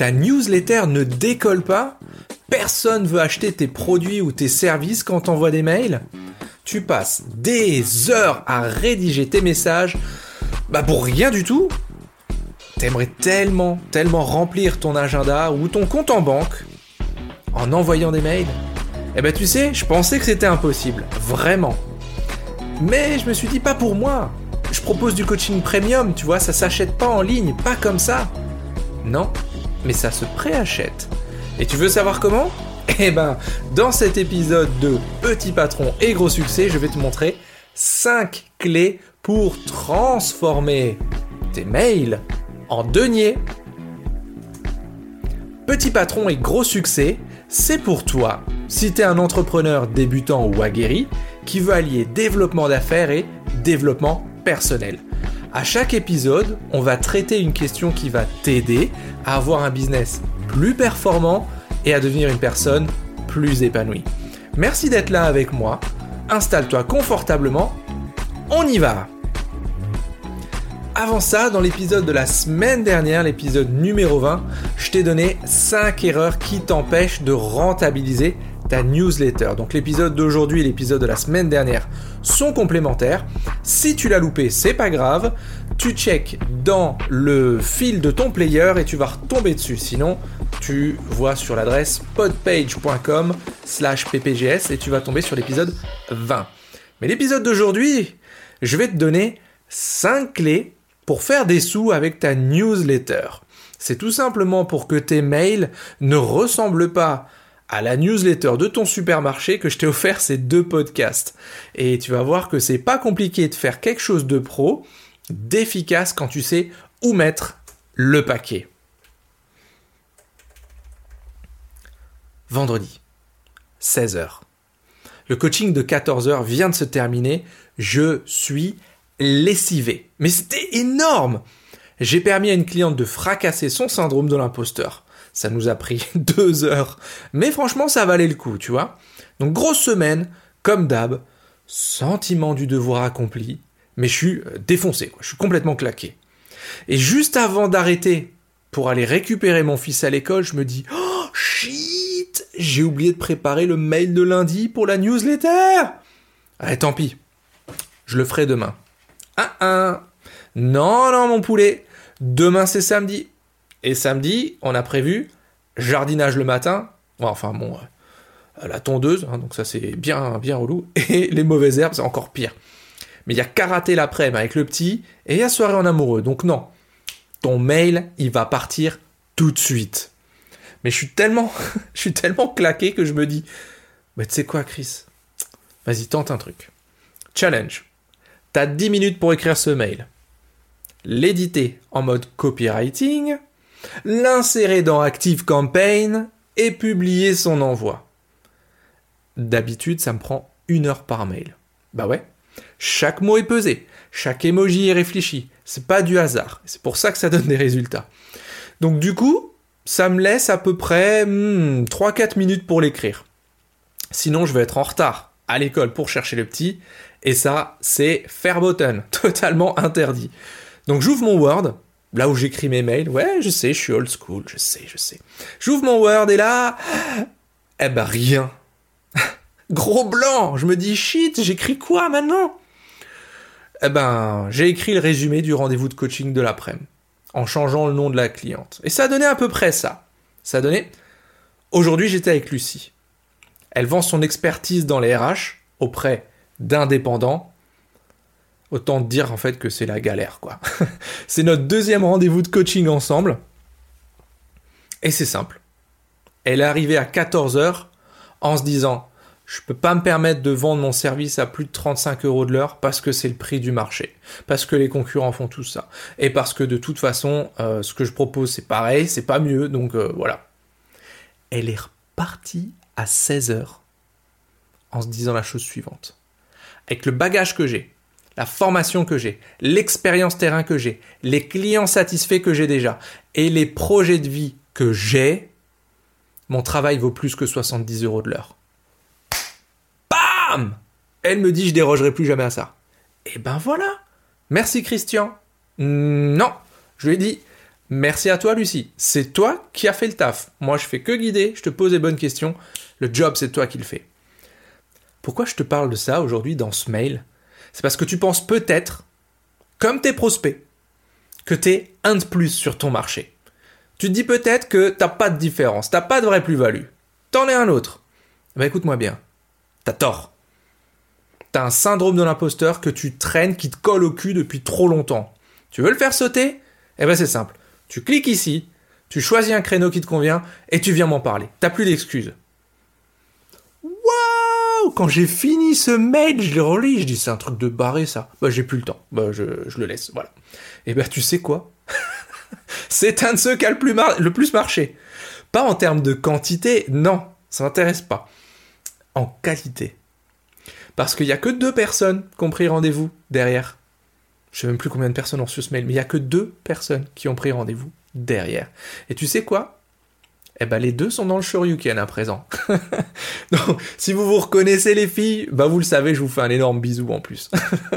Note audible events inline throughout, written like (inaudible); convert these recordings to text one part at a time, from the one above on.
Ta newsletter ne décolle pas Personne veut acheter tes produits ou tes services quand t'envoies des mails Tu passes des heures à rédiger tes messages, bah pour rien du tout T'aimerais tellement, tellement remplir ton agenda ou ton compte en banque en envoyant des mails Eh ben tu sais, je pensais que c'était impossible, vraiment. Mais je me suis dit pas pour moi. Je propose du coaching premium, tu vois, ça s'achète pas en ligne, pas comme ça. Non, mais ça se préachète. Et tu veux savoir comment? Eh ben, dans cet épisode de Petit patron et gros succès, je vais te montrer 5 clés pour transformer tes mails en deniers. Petit patron et gros succès, c'est pour toi si tu es un entrepreneur débutant ou aguerri qui veut allier développement d'affaires et développement personnel. À chaque épisode, on va traiter une question qui va t'aider à avoir un business plus performant et à devenir une personne plus épanouie. Merci d'être là avec moi. Installe-toi confortablement. On y va avant ça, dans l'épisode de la semaine dernière, l'épisode numéro 20, je t'ai donné 5 erreurs qui t'empêchent de rentabiliser ta newsletter. Donc l'épisode d'aujourd'hui et l'épisode de la semaine dernière sont complémentaires. Si tu l'as loupé, c'est pas grave. Tu check dans le fil de ton player et tu vas retomber dessus. Sinon, tu vois sur l'adresse podpage.com slash ppgs et tu vas tomber sur l'épisode 20. Mais l'épisode d'aujourd'hui, je vais te donner 5 clés pour faire des sous avec ta newsletter. C'est tout simplement pour que tes mails ne ressemblent pas à la newsletter de ton supermarché que je t'ai offert ces deux podcasts. Et tu vas voir que c'est pas compliqué de faire quelque chose de pro, d'efficace quand tu sais où mettre le paquet. Vendredi, 16h. Le coaching de 14h vient de se terminer. Je suis lessivé. Mais c'était énorme J'ai permis à une cliente de fracasser son syndrome de l'imposteur. Ça nous a pris (laughs) deux heures. Mais franchement, ça valait le coup, tu vois. Donc grosse semaine, comme d'hab, sentiment du devoir accompli, mais je suis euh, défoncé, quoi. je suis complètement claqué. Et juste avant d'arrêter pour aller récupérer mon fils à l'école, je me dis Oh shit J'ai oublié de préparer le mail de lundi pour la newsletter Allez, tant pis. Je le ferai demain. Ah, ah. Non, non, mon poulet. Demain, c'est samedi. Et samedi, on a prévu jardinage le matin. Enfin, bon, euh, la tondeuse, hein, donc ça, c'est bien, bien relou. (laughs) Et les mauvaises herbes, c'est encore pire. Mais il y a karaté l'après-midi avec le petit. Et il y a soirée en amoureux. Donc, non. Ton mail, il va partir tout de suite. Mais je suis tellement, (laughs) je suis tellement claqué que je me dis, mais tu sais quoi, Chris? Vas-y, tente un truc. Challenge. T'as 10 minutes pour écrire ce mail. L'éditer en mode copywriting, l'insérer dans Active Campaign et publier son envoi. D'habitude, ça me prend une heure par mail. Bah ouais. Chaque mot est pesé, chaque emoji est réfléchi. C'est pas du hasard. C'est pour ça que ça donne des résultats. Donc du coup, ça me laisse à peu près 3-4 hmm, minutes pour l'écrire. Sinon, je vais être en retard à l'école pour chercher le petit et ça, c'est button, (laughs) totalement interdit. Donc j'ouvre mon Word, là où j'écris mes mails. Ouais, je sais, je suis old school, je sais, je sais. J'ouvre mon Word et là, eh ben rien. (laughs) Gros blanc. Je me dis shit, j'écris quoi maintenant? Eh ben, j'ai écrit le résumé du rendez-vous de coaching de l'après-midi en changeant le nom de la cliente. Et ça a donné à peu près ça. Ça a donné. Aujourd'hui, j'étais avec Lucie. Elle vend son expertise dans les RH auprès d'indépendants, autant dire en fait que c'est la galère quoi. (laughs) c'est notre deuxième rendez-vous de coaching ensemble. Et c'est simple. Elle est arrivée à 14h en se disant je peux pas me permettre de vendre mon service à plus de 35 euros de l'heure parce que c'est le prix du marché, parce que les concurrents font tout ça, et parce que de toute façon, euh, ce que je propose c'est pareil, c'est pas mieux, donc euh, voilà. Elle est repartie à 16h en se disant la chose suivante avec le bagage que j'ai, la formation que j'ai, l'expérience terrain que j'ai, les clients satisfaits que j'ai déjà et les projets de vie que j'ai, mon travail vaut plus que 70 euros de l'heure. Bam Elle me dit je dérogerai plus jamais à ça. Et eh ben voilà. Merci Christian. Non, je lui ai dit Merci à toi, Lucie. C'est toi qui as fait le taf. Moi, je fais que guider, je te pose des bonnes questions. Le job, c'est toi qui le fais. Pourquoi je te parle de ça aujourd'hui dans ce mail? C'est parce que tu penses peut-être, comme tes prospects, que tu es un de plus sur ton marché. Tu te dis peut-être que t'as pas de différence, t'as pas de vraie plus-value. T'en es un autre. Ben écoute-moi bien. T'as tort. T'as un syndrome de l'imposteur que tu traînes, qui te colle au cul depuis trop longtemps. Tu veux le faire sauter? Eh ben c'est simple. Tu cliques ici, tu choisis un créneau qui te convient et tu viens m'en parler. T'as plus d'excuses. Quand j'ai fini ce mail, je l'ai relis, je dis c'est un truc de barré ça. Bah j'ai plus le temps. Bah je, le laisse, voilà. Et eh ben tu sais quoi? (laughs) C'est un de ceux qui a le plus, marché. Pas en termes de quantité, non, ça m'intéresse pas. En qualité. Parce qu'il n'y a que deux personnes qui ont pris rendez-vous derrière. Je sais même plus combien de personnes ont reçu ce mail, mais il n'y a que deux personnes qui ont pris rendez-vous derrière. Et tu sais quoi? Eh ben les deux sont dans le Shoryuken à présent. (laughs) Donc, si vous vous reconnaissez les filles, bah vous le savez, je vous fais un énorme bisou en plus.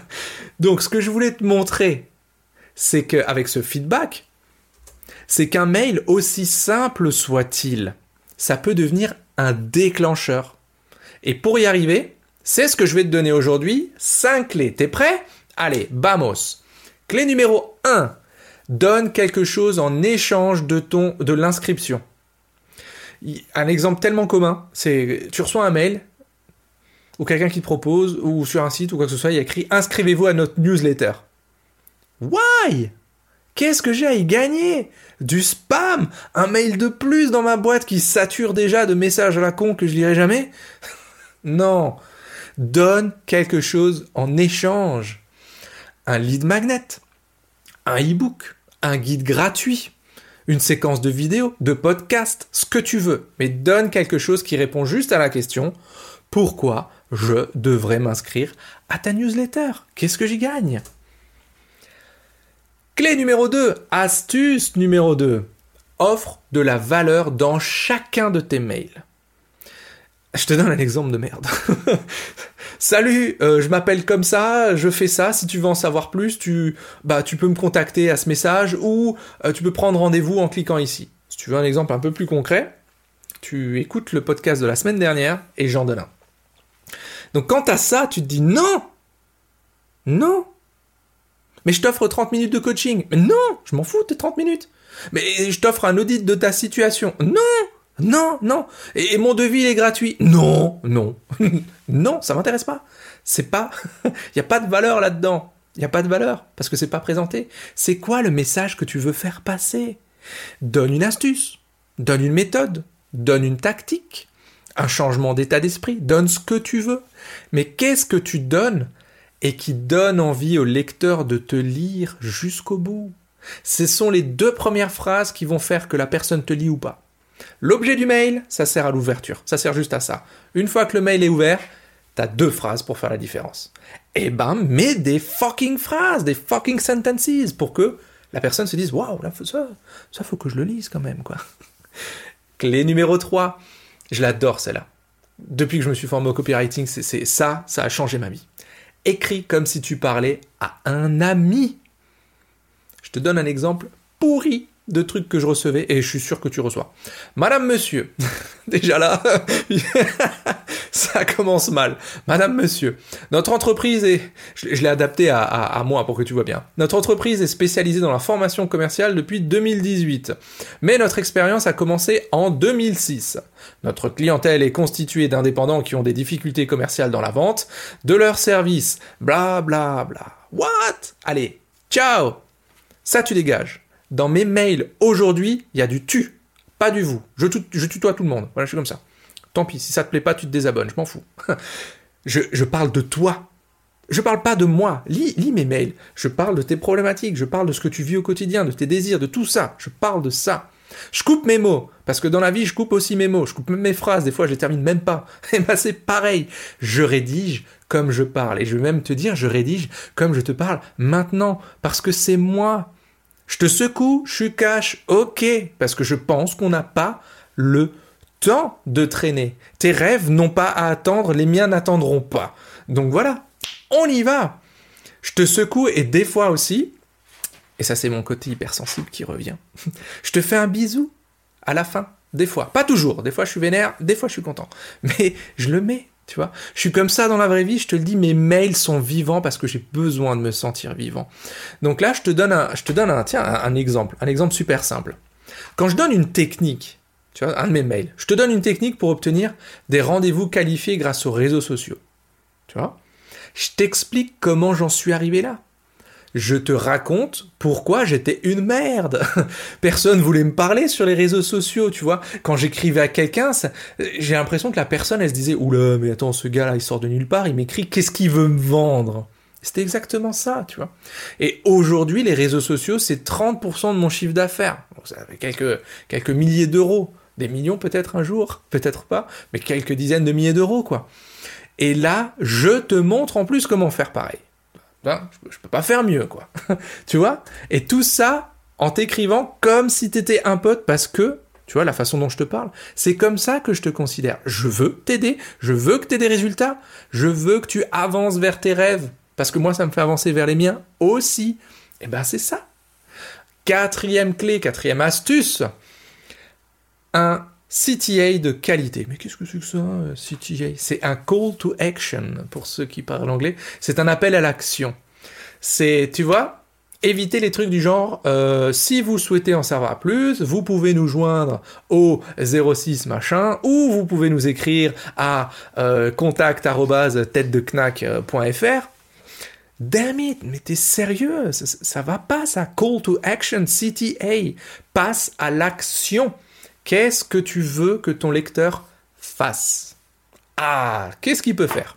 (laughs) Donc, ce que je voulais te montrer, c'est qu'avec ce feedback, c'est qu'un mail, aussi simple soit-il, ça peut devenir un déclencheur. Et pour y arriver, c'est ce que je vais te donner aujourd'hui, 5 clés. T'es prêt? Allez, vamos. Clé numéro 1. Donne quelque chose en échange de ton de l'inscription. Un exemple tellement commun, c'est tu reçois un mail ou quelqu'un qui te propose ou sur un site ou quoi que ce soit, il y a écrit inscrivez-vous à notre newsletter. Why? Qu'est-ce que j'ai à y gagner? Du spam? Un mail de plus dans ma boîte qui sature déjà de messages à la con que je lirai jamais? (laughs) Non. Donne quelque chose en échange. Un lead magnet, un e-book, un guide gratuit, une séquence de vidéos, de podcasts, ce que tu veux. Mais donne quelque chose qui répond juste à la question pourquoi je devrais m'inscrire à ta newsletter? Qu'est-ce que j'y gagne? Clé numéro 2, astuce numéro 2. Offre de la valeur dans chacun de tes mails. Je te donne un exemple de merde. (laughs) Salut, euh, je m'appelle comme ça, je fais ça. Si tu veux en savoir plus, tu, bah, tu peux me contacter à ce message ou euh, tu peux prendre rendez-vous en cliquant ici. Si tu veux un exemple un peu plus concret, tu écoutes le podcast de la semaine dernière et j'en donne un. Donc quant à ça, tu te dis non, non, mais je t'offre 30 minutes de coaching. Mais non, je m'en fous de 30 minutes. Mais je t'offre un audit de ta situation. Non, non, non. Et, mon devis il est gratuit. Non, non, (laughs) non, ça m'intéresse pas. C'est pas, (laughs) il y a pas de valeur là-dedans. Il n'y a pas de valeur parce que c'est pas présenté. C'est quoi le message que tu veux faire passer? Donne une astuce, donne une méthode, donne une tactique, un changement d'état d'esprit, donne ce que tu veux. Mais qu'est-ce que tu donnes et qui donne envie au lecteur de te lire jusqu'au bout? Ce sont les deux premières phrases qui vont faire que la personne te lit ou pas. L'objet du mail, ça sert à l'ouverture, ça sert juste à ça. Une fois que le mail est ouvert, t'as deux phrases pour faire la différence. Eh ben, mets des fucking phrases, des fucking sentences pour que la personne se dise waouh, ça, ça faut que je le lise quand même, quoi. Clé numéro 3. Je l'adore celle-là. Depuis que je me suis formé au copywriting, c'est ça, ça a changé ma vie écrit comme si tu parlais à un ami. Je te donne un exemple pourri de trucs que je recevais et je suis sûr que tu reçois. Madame, monsieur, (laughs) déjà là, (laughs) ça commence mal. Madame, monsieur, notre entreprise est, je, l'ai adapté à, moi pour que tu vois bien. Notre entreprise est spécialisée dans la formation commerciale depuis 2018, mais notre expérience a commencé en 2006. Notre clientèle est constituée d'indépendants qui ont des difficultés commerciales dans la vente de leurs services. Bla bla bla. What? Allez, ciao Ça tu dégages dans mes mails aujourd'hui, il y a du tu, pas du vous. Je, tutoie tout le monde. Voilà, je suis comme ça. Tant pis, si ça te plaît pas, tu te désabonnes, je m'en fous. (laughs) je, parle de toi. Je parle pas de moi. Lis, lis mes mails. Je parle de tes problématiques. Je parle de ce que tu vis au quotidien, de tes désirs, de tout ça. Je parle de ça. Je coupe mes mots, parce que dans la vie, je coupe aussi mes mots, je coupe même mes phrases, des fois je les termine même pas. (laughs) Et ben c'est pareil, je rédige comme je parle, et je vais même te dire, je rédige comme je te parle maintenant, parce que c'est moi. Je te secoue, je suis cash, ok, parce que je pense qu'on n'a pas le temps de traîner. Tes rêves n'ont pas à attendre, les miens n'attendront pas. Donc voilà, on y va. Je te secoue et des fois aussi, Et ça, c'est mon côté hypersensible qui revient. (laughs) je te fais un bisou à la fin, des fois. Pas toujours. Des fois, je suis vénère, des fois, je suis content. Mais je le mets, tu vois? Je suis comme ça dans la vraie vie, je te le dis, mes mails sont vivants parce que j'ai besoin de me sentir vivant. Donc là, je te donne un, je te donne un, tiens, un exemple. Un exemple super simple. Quand je donne une technique, tu vois, un de mes mails, je te donne une technique pour obtenir des rendez-vous qualifiés grâce aux réseaux sociaux. Tu vois? Je t'explique comment j'en suis arrivé là je te raconte pourquoi j'étais une merde. (laughs) Personne voulait me parler sur les réseaux sociaux, tu vois. Quand j'écrivais à quelqu'un, j'ai l'impression que la personne, elle se disait, oula, mais attends, ce gars-là, il sort de nulle part, il m'écrit, qu'est-ce qu'il veut me vendre? C'était exactement ça, tu vois. Et aujourd'hui, les réseaux sociaux, c'est 30% de mon chiffre d'affaires. ça fait quelques, quelques milliers d'euros. Des millions peut-être un jour, peut-être pas, mais quelques dizaines de milliers d'euros, quoi. Et là, je te montre en plus comment faire pareil. Ben, je, peux pas faire mieux, quoi. (laughs) tu vois? Et tout ça en t'écrivant comme si t'étais un pote parce que, tu vois, la façon dont je te parle, c'est comme ça que je te considère. Je veux t'aider, je veux que tu aies des résultats, je veux que tu avances vers tes rêves, parce que moi, ça me fait avancer vers les miens aussi. Et eh ben, c'est ça. Quatrième clé, quatrième astuce, un CTA de qualité. Mais qu'est-ce que c'est que ça, euh, CTA C'est un call to action, pour ceux qui parlent anglais. C'est un appel à l'action. C'est, tu vois, éviter les trucs du genre, euh, si vous souhaitez en savoir plus, vous pouvez nous joindre au 06 machin, ou vous pouvez nous écrire à euh, contact.tête-de-knack.fr. Damn it, mais t'es sérieux, ça, ça va pas ça. Call to action, CTA, passe à l'action. Qu'est-ce que tu veux que ton lecteur fasse? Ah, qu'est-ce qu'il peut faire?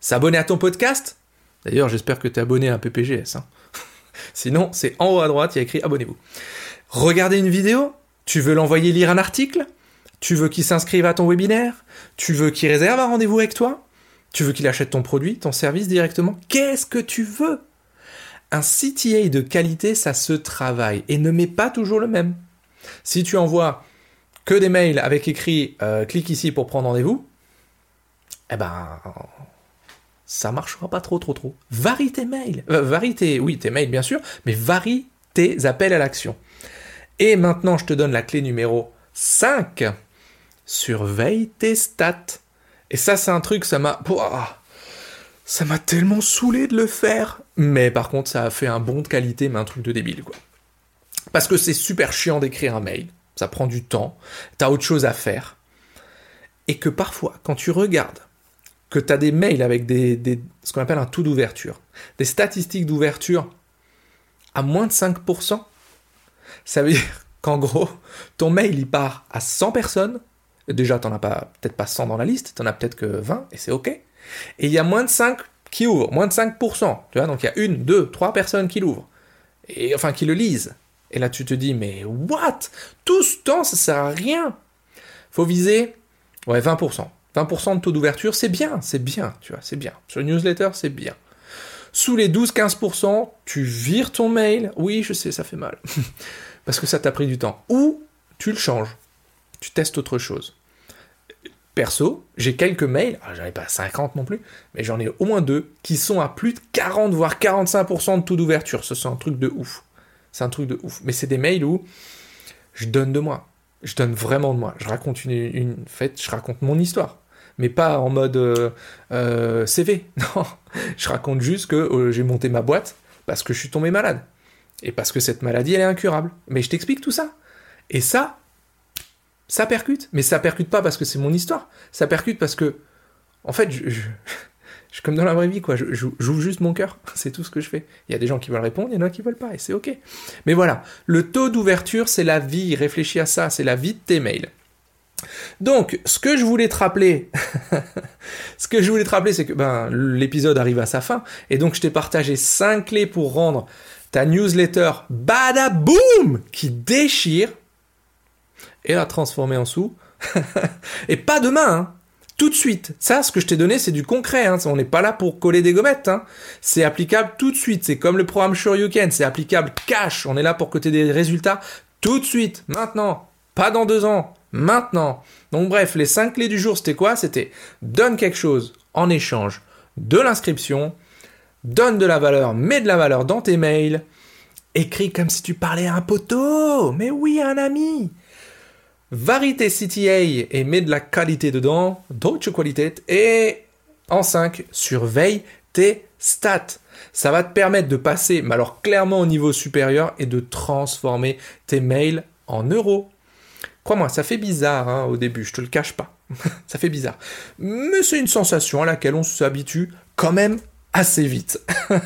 S'abonner à ton podcast? D'ailleurs, j'espère que tu es abonné à PPGS. Hein. (laughs) Sinon, c'est en haut à droite, il y a écrit abonnez-vous. Regarder une vidéo? Tu veux l'envoyer lire un article? Tu veux qu'il s'inscrive à ton webinaire? Tu veux qu'il réserve un rendez-vous avec toi? Tu veux qu'il achète ton produit, ton service directement? Qu'est-ce que tu veux? Un CTA de qualité, ça se travaille et ne met pas toujours le même. Si tu envoies que des mails avec écrit euh, clique ici pour prendre rendez-vous, eh ben ça marchera pas trop trop trop. Varie tes mails, euh, varie tes, oui tes mails bien sûr, mais varie tes appels à l'action. Et maintenant je te donne la clé numéro 5. Surveille tes stats. Et ça c'est un truc, ça m'a... Ça m'a tellement saoulé de le faire. Mais par contre ça a fait un bon de qualité, mais un truc de débile quoi. Parce que c'est super chiant d'écrire un mail, ça prend du temps, t'as autre chose à faire. Et que parfois, quand tu regardes que tu as des mails avec des, ce qu'on appelle un taux d'ouverture, des statistiques d'ouverture à moins de 5%, ça veut dire (laughs) qu'en gros, ton mail il part à 100 personnes, déjà t'en as pas peut-être pas 100 dans la liste, t'en as peut-être que 20 et c'est ok. Et il y a moins de 5 qui ouvrent, moins de 5%, tu vois, donc il y a une, deux, trois personnes qui l'ouvrent, et enfin qui le lisent. Et là, tu te dis, mais what? Tout ce temps, ça sert à rien. Faut viser, ouais, 20%. 20% de taux d'ouverture, c'est bien, c'est bien, tu vois, c'est bien. Sur une newsletter, c'est bien. Sous les 12-15%, tu vires ton mail. Oui, je sais, ça fait mal. (laughs) Parce que ça t'a pris du temps. Ou tu le changes. Tu testes autre chose. Perso, j'ai quelques mails, j'en ai pas 50 non plus, mais j'en ai au moins deux qui sont à plus de 40 voire 45% de taux d'ouverture. Ce sont un truc de ouf. C'est un truc de ouf. Mais c'est des mails où je donne de moi. Je donne vraiment de moi. Je raconte une, fête, je raconte mon histoire. Mais pas en mode euh, euh, CV. (laughs) Non. Je raconte juste que euh, j'ai monté ma boîte parce que je suis tombé malade. Et parce que cette maladie, elle est incurable. Mais je t'explique tout ça. Et ça, ça percute. Mais ça percute pas parce que c'est mon histoire. Ça percute parce que, en fait, je suis comme dans la vraie vie, quoi. J'ouvre juste mon cœur. (laughs) C'est tout ce que je fais. Il y a des gens qui veulent répondre, il y en a qui veulent pas, et c'est ok. Mais voilà. Le taux d'ouverture, c'est la vie. Réfléchis à ça. C'est la vie de tes mails. Donc, ce que je voulais te rappeler, (laughs) ce que je voulais te rappeler, c'est que ben, l'épisode arrive à sa fin, et donc je t'ai partagé 5 clés pour rendre ta newsletter badaboom qui déchire et la transformer en sous. (laughs) et pas demain, hein tout de suite. Ça, ce que je t'ai donné, c'est du concret. Hein. On n'est pas là pour coller des gommettes. Hein. C'est applicable tout de suite. C'est comme le programme Can. C'est applicable cash. On est là pour aies des résultats tout de suite, maintenant. Pas dans deux ans, maintenant. Donc bref, les cinq clés du jour, c'était quoi? C'était donne quelque chose en échange de l'inscription, donne de la valeur, mets de la valeur dans tes mails, écrit comme si tu parlais à un poteau. Mais oui, un ami. Varie tes CTA et mets de la qualité dedans, Deutsche Qualität, et en 5, surveille tes stats. Ça va te permettre de passer, mais alors clairement au niveau supérieur, et de transformer tes mails en euros. Crois-moi, ça fait bizarre hein, au début, je te le cache pas. (laughs) ça fait bizarre. Mais c'est une sensation à laquelle on s'habitue quand même assez vite. (laughs)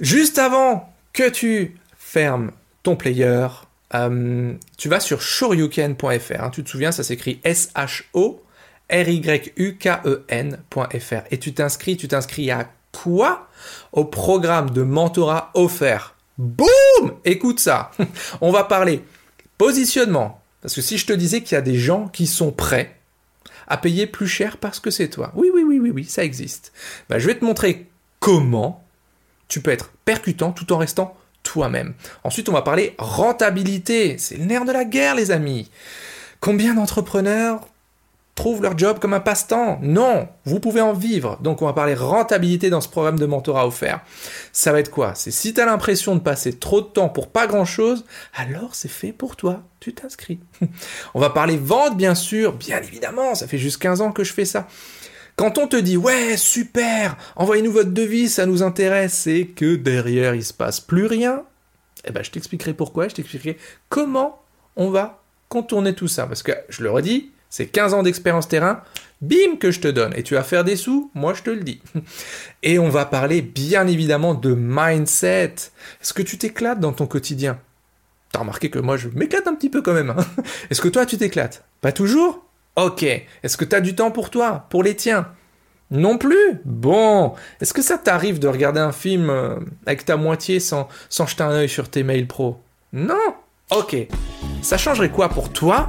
Juste avant que tu fermes ton player, euh, tu vas sur shoryuken.fr. Hein. tu te souviens, ça s'écrit S-H-O R-Y-U-K-E-N.fr. Et tu t'inscris, tu t'inscris à quoi? Au programme de mentorat offert. Boum Écoute ça. (laughs) On va parler positionnement. Parce que si je te disais qu'il y a des gens qui sont prêts à payer plus cher parce que c'est toi. Oui, oui, oui, oui, oui, ça existe. Ben, je vais te montrer comment tu peux être percutant tout en restant toi-même. Ensuite, on va parler rentabilité. C'est le nerf de la guerre, les amis. Combien d'entrepreneurs trouvent leur job comme un passe-temps? Non, vous pouvez en vivre. Donc on va parler rentabilité dans ce programme de mentorat offert. Ça va être quoi? C'est si tu as l'impression de passer trop de temps pour pas grand-chose, alors c'est fait pour toi. Tu t'inscris. (laughs) on va parler vente bien sûr, bien évidemment, ça fait juste 15 ans que je fais ça. Quand on te dit ouais, super, envoyez-nous votre devis, ça nous intéresse et que derrière il se passe plus rien, eh ben je t'expliquerai pourquoi, je t'expliquerai comment on va contourner tout ça parce que je le redis, c'est 15 ans d'expérience terrain, bim, que je te donne. Et tu vas faire des sous, moi je te le dis. (laughs) Et on va parler bien évidemment de mindset. Est-ce que tu t'éclates dans ton quotidien? T'as remarqué que moi je m'éclate un petit peu quand même. Hein. (laughs) Est-ce que toi tu t'éclates? Pas toujours Ok. Est-ce que tu as du temps pour toi, pour les tiens? Non plus? Bon. Est-ce que ça t'arrive de regarder un film euh, avec ta moitié sans, sans jeter un œil sur tes mails pro? Non Ok. Ça changerait quoi pour toi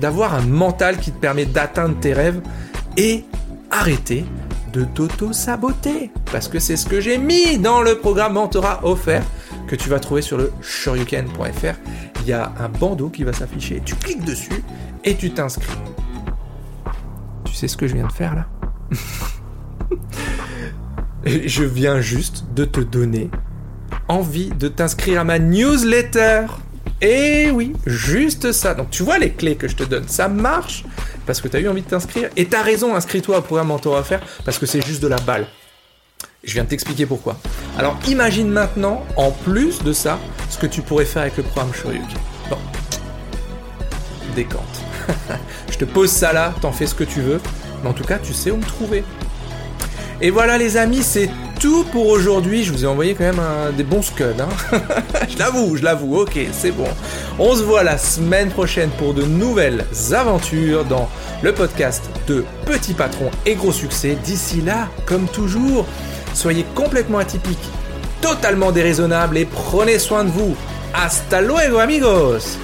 d'avoir un mental qui te permet d'atteindre tes rêves et arrêter de t'auto-saboter? Parce que c'est ce que j'ai mis dans le programme mentorat offert que tu vas trouver sur le shoryuken.fr. Il y a un bandeau qui va s'afficher, tu cliques dessus et tu t'inscris. Sais ce que je viens de faire là (laughs) Je viens juste de te donner envie de t'inscrire à ma newsletter. Et oui, juste ça. Donc tu vois les clés que je te donne, ça marche parce que tu as eu envie de t'inscrire. Et tu as raison, inscris-toi au programme mentor à parce que c'est juste de la balle. Je viens de t'expliquer pourquoi. Alors imagine maintenant, en plus de ça, ce que tu pourrais faire avec le programme Shoryuken. Bon, décante. (laughs) je te pose ça là, t'en fais ce que tu veux, mais en tout cas, tu sais où me trouver. Et voilà les amis, c'est tout pour aujourd'hui. Je vous ai envoyé quand même des bons scuds. Hein (laughs) je l'avoue, je l'avoue. Ok, c'est bon. On se voit la semaine prochaine pour de nouvelles aventures dans le podcast de Petit Patron et Gros Succès. D'ici là, comme toujours, soyez complètement atypiques, totalement déraisonnables et prenez soin de vous. Hasta luego amigos